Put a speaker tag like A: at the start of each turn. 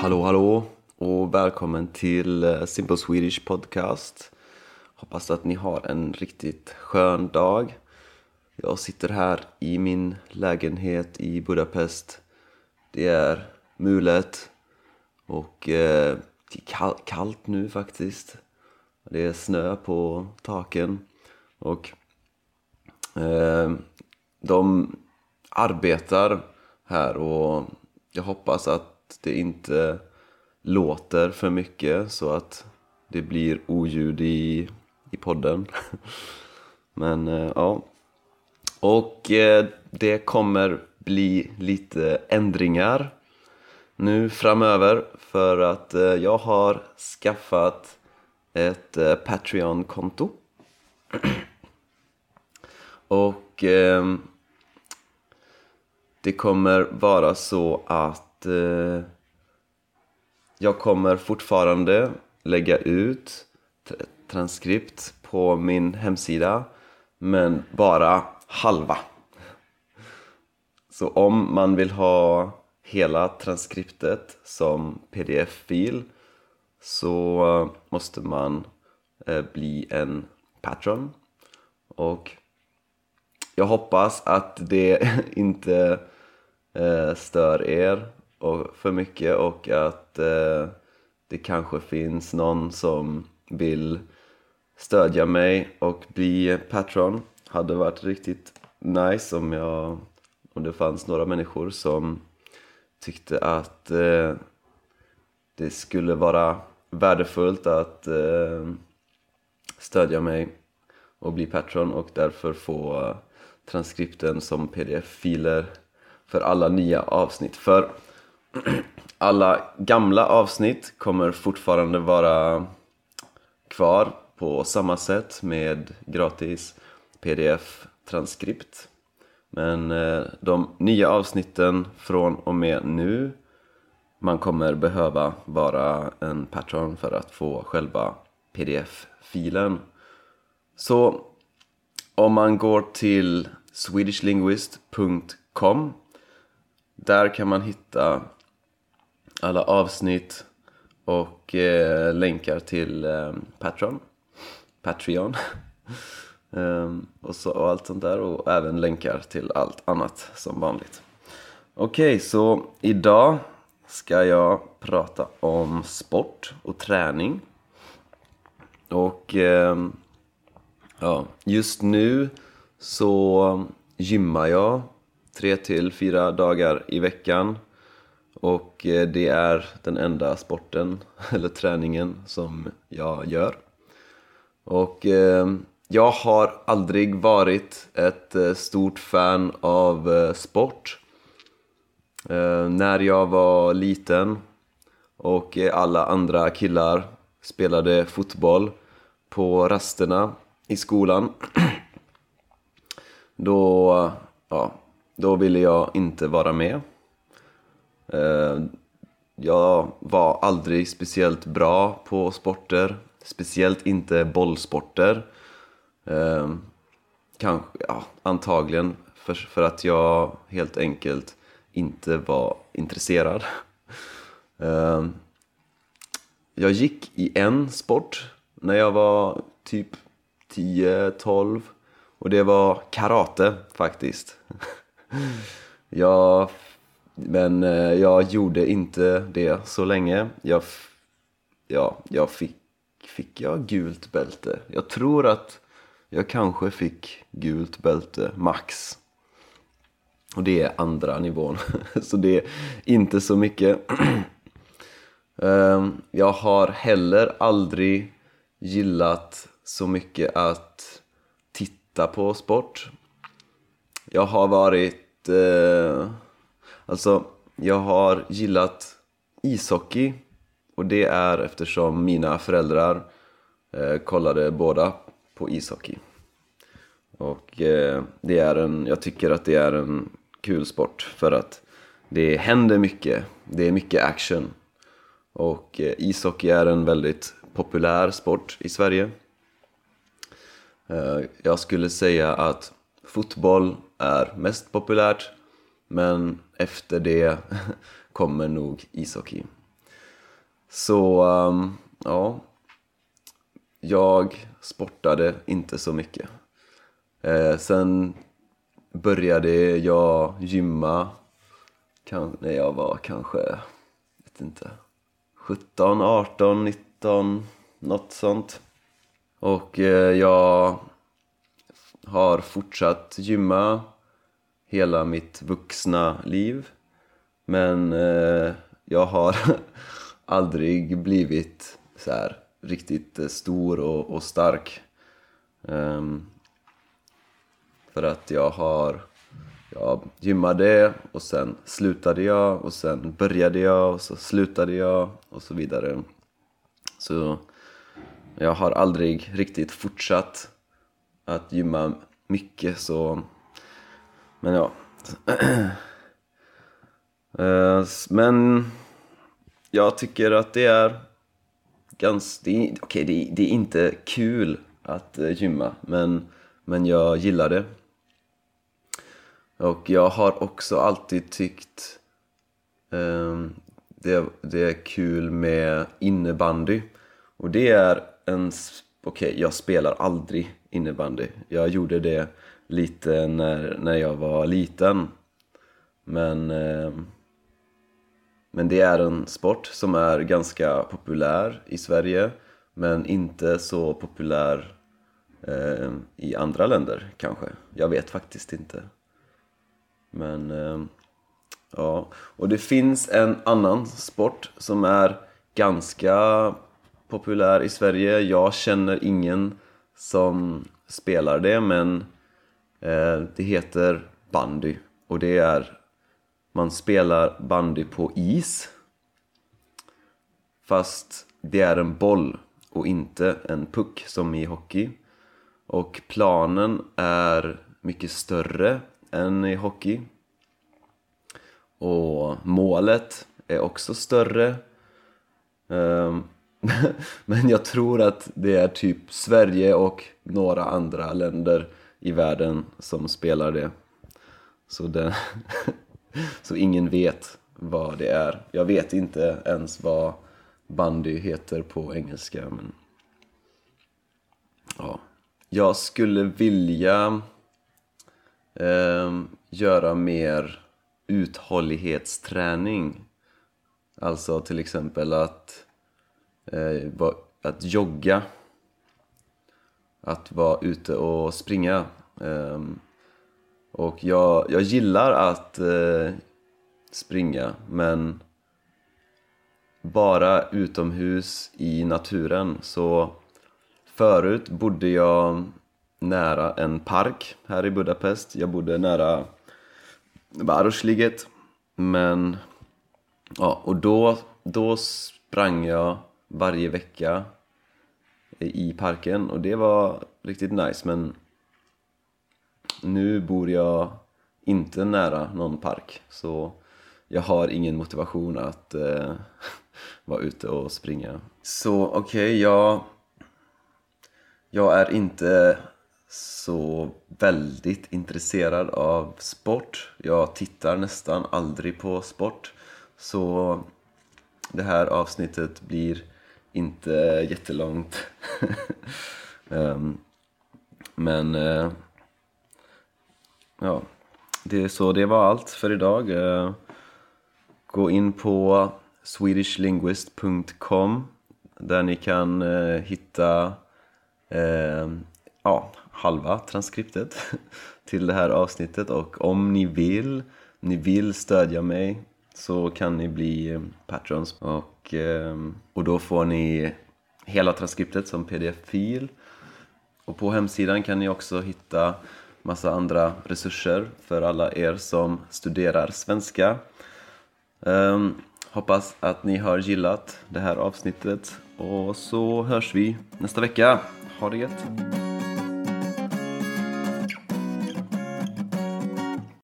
A: Hallå hallå och välkommen till eh, Simple Swedish Podcast. Hoppas att ni har en riktigt skön dag. Jag sitter här i min lägenhet i Budapest. Det är mulet och eh, det är kallt nu faktiskt. Det är snö på taken och eh, de arbetar här och jag hoppas att det inte låter för mycket så att det blir oljud i, i podden. Men eh, ja. Och eh, det kommer bli lite ändringar nu framöver för att eh, jag har skaffat ett Patreon-konto. Och ehm, det kommer vara så att eh, jag kommer fortfarande lägga ut transkript på min hemsida men bara halva. Så om man vill ha hela transkriptet som pdf-fil så måste man eh, bli en patron och jag hoppas att det inte eh, stör er och för mycket och att eh, det kanske finns någon som vill stödja mig och bli patron hade varit riktigt nice om, jag, om det fanns några människor som tyckte att eh, det skulle vara värdefullt att eh, stödja mig och bli patron och därför få transkripten som pdf-filer för alla nya avsnitt. För alla gamla avsnitt kommer fortfarande vara kvar på samma sätt med gratis pdf-transkript. Men eh, de nya avsnitten från och med nu man kommer behöva vara en patron för att få själva pdf-filen. Så om man går till swedishlinguist.com där kan man hitta alla avsnitt och eh, länkar till eh, Patreon, Patreon ehm, och, så, och allt sånt där och även länkar till allt annat som vanligt. Okej, okay, så idag ska jag prata om sport och träning. Och eh, ja, just nu så gymmar jag tre till fyra dagar i veckan och eh, det är den enda sporten eller träningen som jag gör och eh, jag har aldrig varit ett eh, stort fan av sport när jag var liten och alla andra killar spelade fotboll på rasterna i skolan då, ja, då ville jag inte vara med. Eh, jag var aldrig speciellt bra på sporter, speciellt inte bollsporter. Eh, kanske, ja, antagligen för, för att jag helt enkelt inte var intresserad. Eh, jag gick i en sport när jag var typ 10-12 och det var karate faktiskt. Jag, men eh, jag gjorde inte det så länge. Jag, ja, jag fick, fick jag gult bälte? Jag tror att jag kanske fick gult bälte, max. Och det är andra nivån, så det är inte så mycket. Ehm, jag har heller aldrig gillat så mycket att titta på sport. Jag har varit... Eh, alltså, jag har gillat ishockey. Och det är eftersom mina föräldrar eh, kollade båda på ishockey. Och eh, det är en, jag tycker att det är en kul sport för att det händer mycket. Det är mycket action. Och eh, ishockey är en väldigt populär sport i Sverige. Eh, jag skulle säga att fotboll är mest populärt men efter det kommer nog ishockey. Så, um, ja. Jag sportade inte så mycket. Eh, sen började jag gymma när jag var kanske, vet inte, 17, 18, 19, något sånt. Och eh, jag har fortsatt gymma hela mitt vuxna liv. Men eh, jag har aldrig blivit så här riktigt eh, stor och, och stark. Um, för att jag har jag gymmade och sen slutade jag och sen började jag och så slutade jag och så vidare. Så jag har aldrig riktigt fortsatt att gymma mycket så men ja. Eh, men jag tycker att det är ganska, det okay, det, är, det är inte kul att eh, gymma men, men jag gillar det. Och jag har också alltid tyckt um, det, det är kul med innebandy. Och det är en... Okej, okay, jag spelar aldrig innebandy. Jag gjorde det lite när, när jag var liten men eh, men det är en sport som är ganska populär i Sverige men inte så populär eh, i andra länder kanske. Jag vet faktiskt inte. Men eh, ja, och det finns en annan sport som är ganska populär i Sverige. Jag känner ingen som spelar det men eh, Eh, det heter bandy och det är man spelar bandy på is fast det är en boll och inte en puck som i hockey. Och planen är mycket större än i hockey. Och målet är också större. Ehm, men jag tror att det är typ Sverige och några andra länder i världen som spelar det så, det så ingen vet vad det är jag vet inte ens vad bandy heter på engelska men ja jag skulle vilja eh, göra mer uthållighetsträning. Alltså till exempel att, eh, att jogga. Att vara ute och springa. Ehm, och jag, jag gillar att eh, springa men bara utomhus i naturen så förut bodde jag nära en park här i Budapest. Jag bodde nära Városliget. Men, ja, och då, då sprang jag varje vecka i parken och det var riktigt nice men nu bor jag inte nära någon park så jag har ingen motivation att eh, vara ute och springa. Så okej, okay, jag, jag är inte så väldigt intresserad av sport. Jag tittar nästan aldrig på sport. Så det här avsnittet blir inte jättelångt. um, men uh, ja, det, så det var allt för idag. Uh, gå in på swedishlinguist.com där ni kan uh, hitta ja, halva transkriptet till det här avsnittet och om ni vill, ni vill stödja mig så kan ni bli patrons och, Ehm, och då får ni hela transkriptet som pdf-fil och på hemsidan kan ni också hitta massa andra resurser för alla er som studerar svenska. Um, hoppas att ni har gillat det här avsnittet och så hörs vi nästa vecka. Ha det gött!